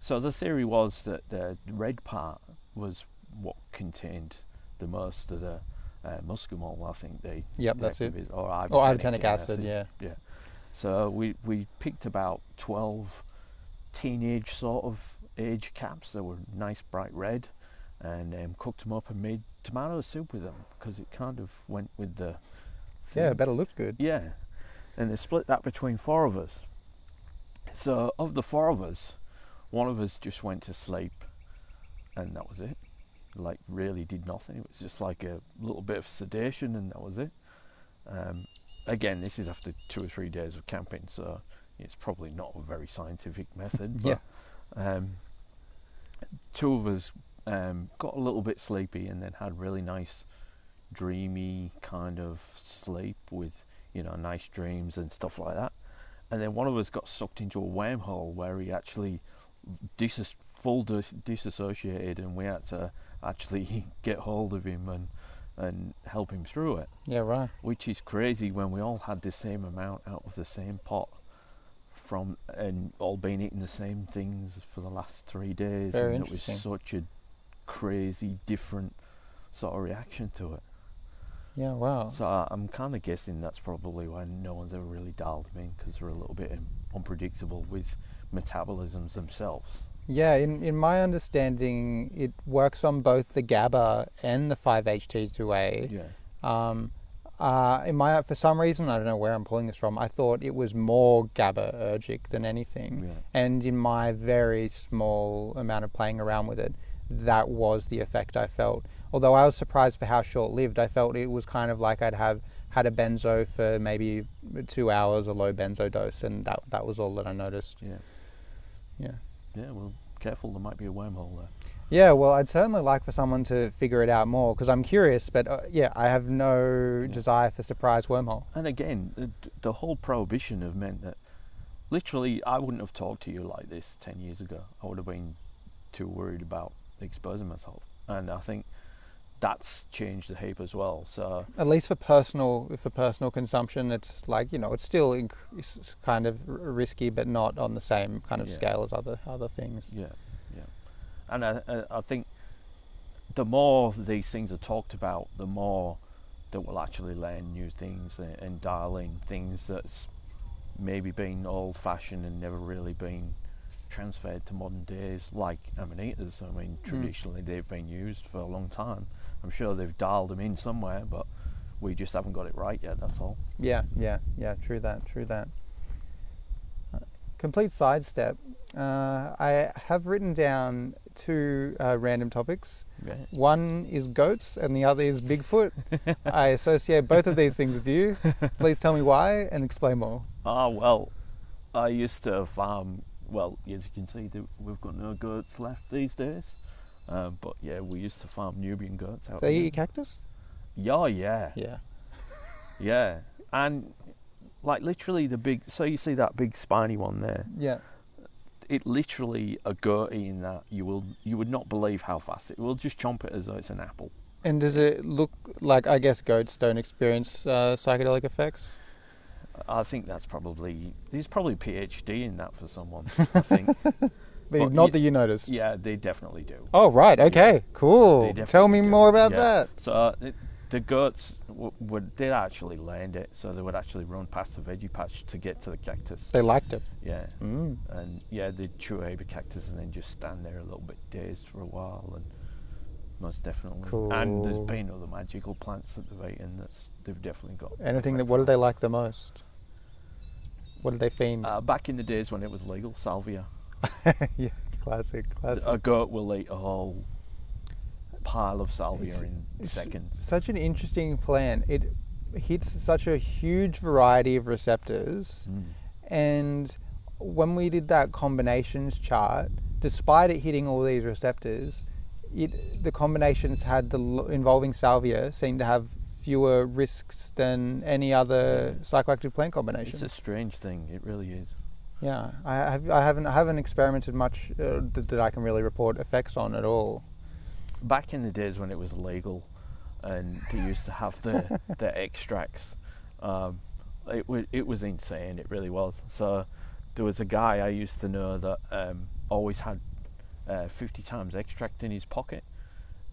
so the theory was that the red part was what contained the most of the uh, muscimol. I think they. Yep, that's it. is- Or Oh, ibotenic ibotenic acid. Yeah. Yeah. So we, we picked about 12 teenage sort of age caps that were nice bright red and um, cooked them up and made tomato soup with them because it kind of went with the Yeah. Better looked good. yeah and they split that between four of us so of the four of us one of us just went to sleep and that was it like really did nothing. It was just like a little bit of sedation and that was it. Um, again this is after two or three days of camping so it's probably not a very scientific method but um, two of us um, got a little bit sleepy and then had really nice dreamy kind of sleep with you know nice dreams and stuff like that. And then one of us got sucked into a wormhole where he actually dis- full dis- disassociated and we had to actually get hold of him and and help him through it Yeah. Right. which is crazy when we all had the same amount out of the same pot from and all been eating the same things for the last three days Very and it was such a crazy different sort of reaction to it Yeah. Wow. so I, I'm kind of guessing that's probably why no one's ever really dialed them in because they're a little bit um, unpredictable with metabolisms themselves Yeah, in, in my understanding, it works on both the GABA and the 5-HT2A. yeah Um, uh, in my for some reason, I don't know where I'm pulling this from. I thought it was more GABAergic than anything, yeah and in my very small amount of playing around with it, that was the effect I felt. Although I was surprised for how short-lived, I felt it was kind of like I'd have had a benzo for maybe two hours, a low benzo dose, and that that was all that I noticed. yeah Yeah. Yeah well careful, there might be a wormhole there. Yeah, well, I'd certainly like for someone to figure it out more because I'm curious, but uh, yeah, I have no desire for surprise wormhole. And again, the, the whole prohibition have meant that literally I wouldn't have talked to you like this 10 years ago. I would have been too worried about exposing myself. And I think that's changed the heap as well. So At least for personal for personal consumption, it's like you know, it's still inc- it's kind of r- risky, but not on the same kind of Yeah. scale as other other things. Yeah, yeah. And I, I, think the more these things are talked about, the more that we'll actually learn new things and, and dial in things that's maybe been old fashioned and never really been transferred to modern days, like amanitas. I mean, mm. traditionally they've been used for a long time. I'm sure they've dialed them in somewhere, but we just haven't got it right yet, that's all. Yeah, yeah, yeah. True that. True that. Uh, Complete sidestep. Uh, I have written down two uh, random topics. Yeah. One is goats, and the other is Bigfoot. I associate both of these things with you. Please tell me why and explain more. Ah, well, I used to farm. Well, as you can see, we've got no goats left these days. Um, but yeah, we used to farm Nubian goats out there. They here. eat cactus? Yeah, yeah, Yeah. yeah. And like literally the big. So you see that big spiny one there? Yeah. It literally a goat eating that. You will. You would not believe how fast it will just chomp it as though it's an apple. And does it look like? I guess goats don't experience uh, psychedelic effects. I think that's probably. There's probably PhD in that for someone. I think. But not that you noticed. yeah, they definitely do. Oh right. Okay. Cool. They Tell me definitely do. more about Yeah. that. So uh, the, the goats w- would did actually land it, so they would actually run past the veggie patch to get to the cactus. They liked it. Yeah, Mm. and yeah, they'd chew a cactus and then just stand there a little bit dazed for a while, and most definitely. And there's been other magical plants that they've eaten that's they've definitely got. Anything that. What do they like the most? What did they fiend? Uh, back in the days when it was legal, salvia. yeah. Classic. Classic. A goat will eat a whole pile of salvia It's- in it's seconds. Such an interesting plant. It hits such a huge variety of receptors. Mm. And when we did that combinations chart, despite it hitting all these receptors, it the combinations had the involving salvia seemed to have fewer risks than any other psychoactive plant combination. It's a strange thing. It really is. Yeah, I, have, I haven't I haven't experimented much uh, that, that I can really report effects on at all. back in the days when it was legal and they used to have the the extracts um, it, it was insane it really was so there was a guy I used to know that um, always had uh, 50 times extract in his pocket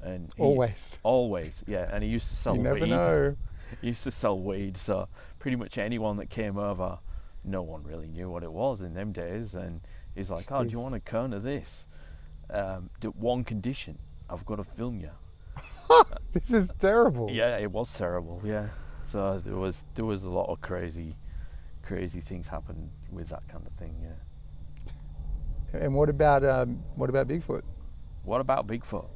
and he- Always. always yeah and he used to sell you never weed know. he used to sell weed so pretty much anyone that came over no one really knew what it was in them days and he's like oh do you want a cone of this um, one condition I've got to film you This is terrible. yeah, it was terrible. Yeah, so there was there was a lot of crazy, crazy things happen with that kind of thing. Yeah. And what about um, what about Bigfoot? What about Bigfoot?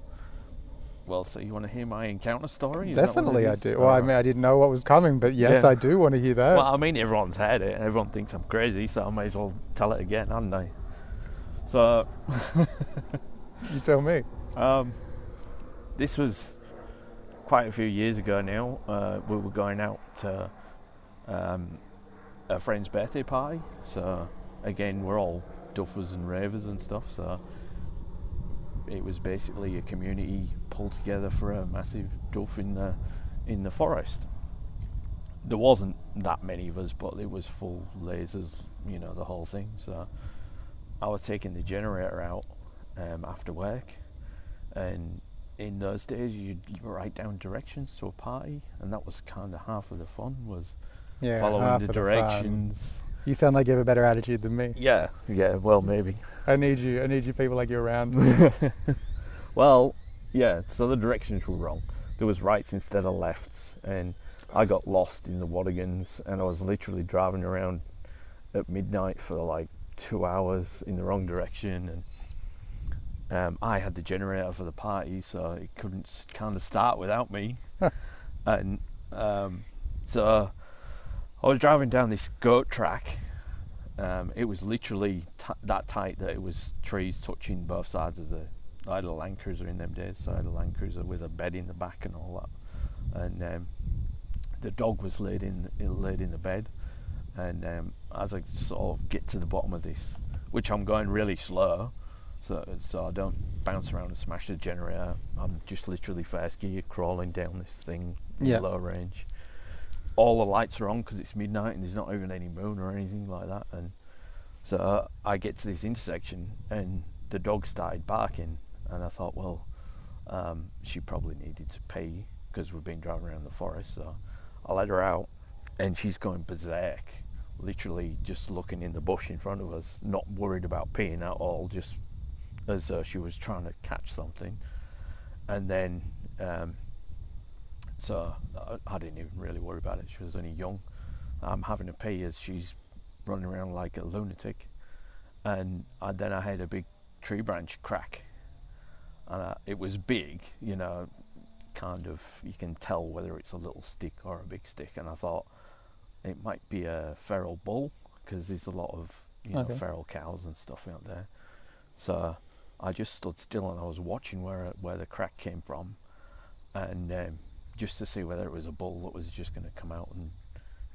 Well, so you want to hear my encounter story? Is that what it Definitely, I do. Well, I mean, I didn't know what was coming, but yes, Yeah. I do want to hear that. Well, I mean, everyone's had it, and everyone thinks I'm crazy, so I may as well tell it again, hadn't I? So, you tell me. um, this was quite a few years ago now. Uh, we were going out to um, a friend's birthday party. So again, we're all duffers and ravers and stuff. So it was basically a community pulled together for a massive duff in the in the forest. There wasn't that many of us, but it was full lasers, you know, the whole thing. So I was taking the generator out um, after work, and in those days you'd write down directions to a party, and that was kind of half of the fun was Yeah, following the directions. You sound like you have a better attitude than me. Yeah, yeah, well maybe. I need you. I need you people like you around. Well, yeah, so the directions were wrong. There was rights instead of lefts, and I got lost in the Watagans, and I was literally driving around at midnight for like two hours in the wrong direction, and um, I had the generator for the party, so it couldn't kind of start without me, and um, so I was driving down this goat track, um, it was literally t- that tight that it was trees touching both sides of the. I had a Land Cruiser in them days, so I had a Land Cruiser with a bed in the back and all that. And um, the dog was laid in laid in the bed, and um, as I sort of get to the bottom of this, which I'm going really slow, so so I don't bounce around and smash the generator. I'm just literally first gear crawling down this thing in Yeah. low range. All the lights are on because it's midnight and there's not even any moon or anything like that. And so I get to this intersection and the dog started barking, and I thought, well, um, she probably needed to pee because we've been driving around the forest. So I let her out, and she's going berserk, literally just looking in the bush in front of us, not worried about peeing at all, just as though she was trying to catch something. And then, um, so I, I didn't even really worry about it. She was only young. I'm having to pee as she's running around like a lunatic. And I, then I had a big tree branch crack. And uh, it was big, you know, kind of, you can tell whether it's a little stick or a big stick. And I thought it might be a feral bull because there's a lot of, you know, Okay. feral cows and stuff out there. So I just stood still and I was watching where where the crack came from, and um, just to see whether it was a bull that was just going to come out and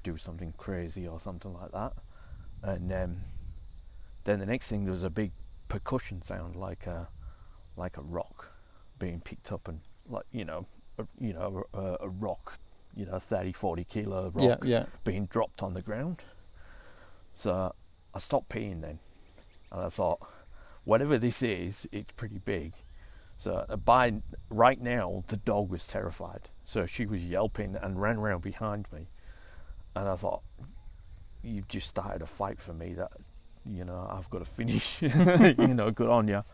do something crazy or something like that. And um, then the next thing there was a big percussion sound like a like a rock being picked up and like you know a, you know a, a rock you know 30 40 kilo rock Yeah, yeah. being dropped on the ground. So I stopped peeing then, and I thought, whatever this is, it's pretty big. So uh, by right now, the dog was terrified. So she was yelping and ran around behind me, and I thought, you've just started a fight for me that, you know, I've got to finish. you know, good on you.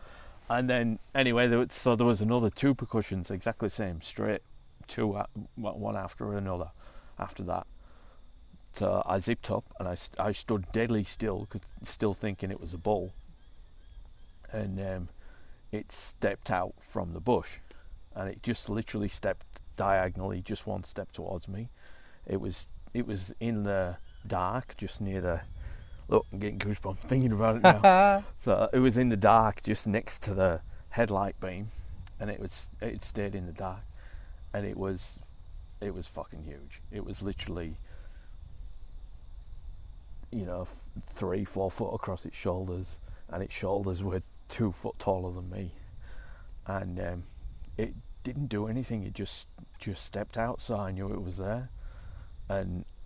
And then anyway, there was, so there was another two percussions, exactly the same, straight, two one after another. After that, so I zipped up and I, I stood deadly still, still thinking it was a bull. And um, it stepped out from the bush, and it just literally stepped diagonally, just one step towards me. It was it was in the dark, just near the. Look, I'm getting goosebumps thinking about it now. So it was in the dark, just next to the headlight beam, and it was it stayed in the dark, and it was it was fucking huge. It was literally, you know, f- three four foot across its shoulders, and its shoulders were two foot taller than me, and um, it didn't do anything. It just just stepped out, so I knew it was there, and uh,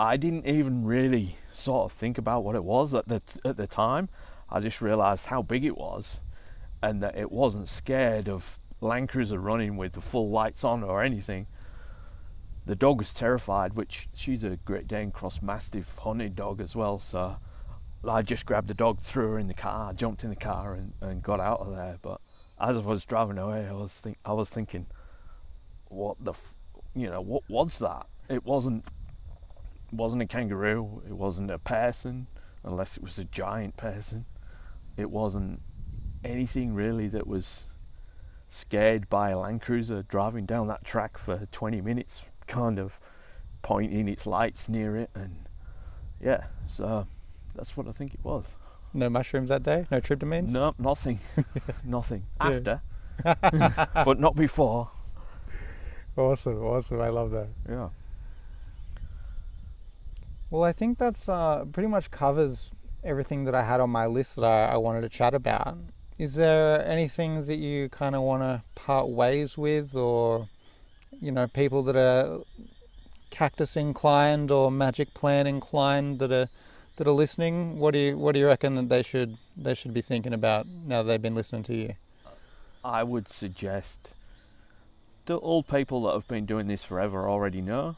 I didn't even really sort of think about what it was at the at the time. I just realised how big it was, and that it wasn't scared of Land Cruiser running with the full lights on or anything. The dog was terrified, which she's a Great Dane Cross Mastiff hunted dog as well. So I just grabbed the dog, threw her in the car, jumped in the car, and, and got out of there. But as I was driving away, I was think I was thinking, what the, f- you know, what was that? It wasn't wasn't a kangaroo. It wasn't a person, unless it was a giant person. It wasn't anything really that was scared by a Land Cruiser driving down that track for 20 minutes, kind of pointing its lights near it, and yeah, so that's what I think it was. No mushrooms that day? No tryptamines? No, nothing, nothing after, but not before. Awesome, awesome. I love that. Yeah. Well, I think that's uh, pretty much covers everything that I had on my list that I, I wanted to chat about. Is there anything that you kind of want to part ways with, or you know, people that are cactus inclined or magic plant inclined that are that are listening? What do you what do you reckon that they should they should be thinking about now that they've been listening to you? I would suggest the all people that have been doing this forever already know.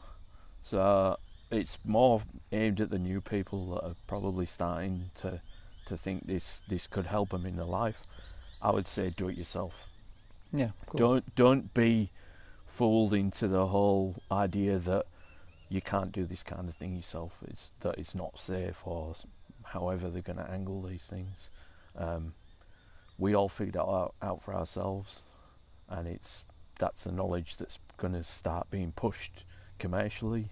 So it's more aimed at the new people that are probably starting to to think this this could help them in their life. I would say do it yourself. Yeah, cool. Don't don't be fooled into the whole idea that you can't do this kind of thing yourself. It's that it's not safe or however they're going to angle these things. Um, we all figured it out, out for ourselves, and it's that's a knowledge that's going to start being pushed commercially.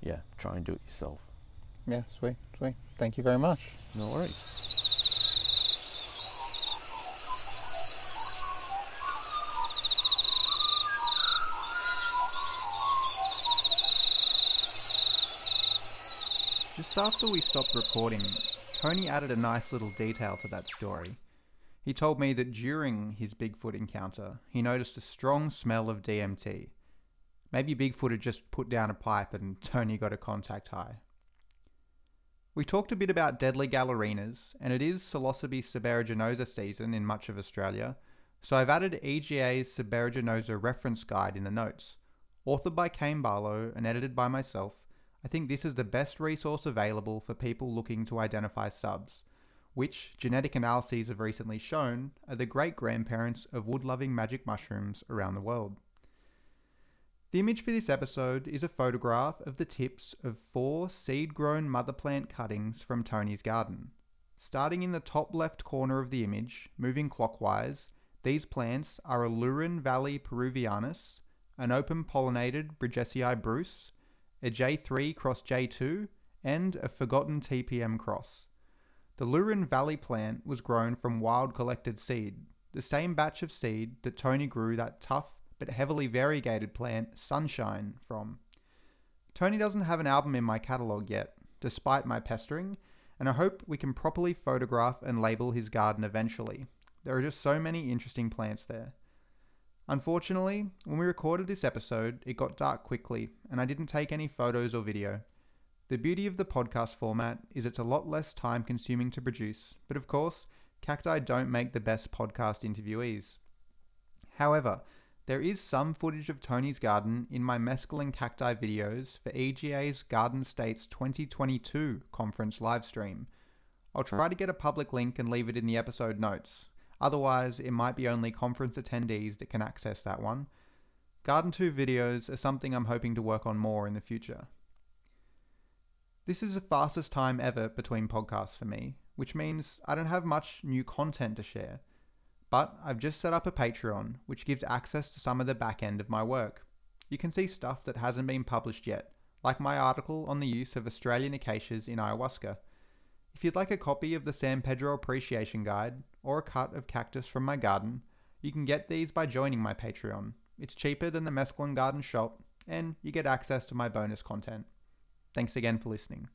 Yeah, try and do it yourself. Yeah, sweet, sweet. Thank you very much. No worries. Just after we stopped recording, Tony added a nice little detail to that story. He told me that during his Bigfoot encounter, he noticed a strong smell of DMT. Maybe Bigfoot had just put down a pipe and Tony got a contact high. We talked a bit about deadly galerinas, and it is Psilocybe subaeruginosa season in much of Australia, so I've added EGA's subaeruginosa reference guide in the notes. Authored by Caine Barlow and edited by myself, I think this is the best resource available for people looking to identify subs, which genetic analyses have recently shown are the great grandparents of wood loving magic mushrooms around the world. The image for this episode is a photograph of the tips of four seed grown mother plant cuttings from Tony's garden. Starting in the top left corner of the image, moving clockwise, these plants are a Lurin Valley peruvianus, an open pollinated bridgesii bruce, a J3 cross J2, and a forgotten TPM cross. The Lurin Valley plant was grown from wild collected seed, the same batch of seed that Tony grew that tough but heavily variegated plant Sunshine from. Tony doesn't have an album in my catalogue yet, despite my pestering, and I hope we can properly photograph and label his garden eventually. There are just so many interesting plants there. Unfortunately, when we recorded this episode, it got dark quickly, and I didn't take any photos or video. The beauty of the podcast format is it's a lot less time consuming to produce, but of course, cacti don't make the best podcast interviewees. However, there is some footage of Tony's garden in my mescaline cacti videos for EGA's Garden States 2022 conference livestream. I'll try to get a public link and leave it in the episode notes, Otherwise, it might be only conference attendees that can access that one. Garden 2 videos are something I'm hoping to work on more in the future. This is the fastest time ever between podcasts for me, which means I don't have much new content to share. But I've just set up a Patreon, which gives access to some of the back end of my work. You can see stuff that hasn't been published yet, like my article on the use of Australian acacias in ayahuasca. If you'd like a copy of the San Pedro Appreciation Guide or a cut of cactus from my garden, you can get these by joining my Patreon. It's cheaper than the Mescaline Garden shop, and you get access to my bonus content. Thanks again for listening.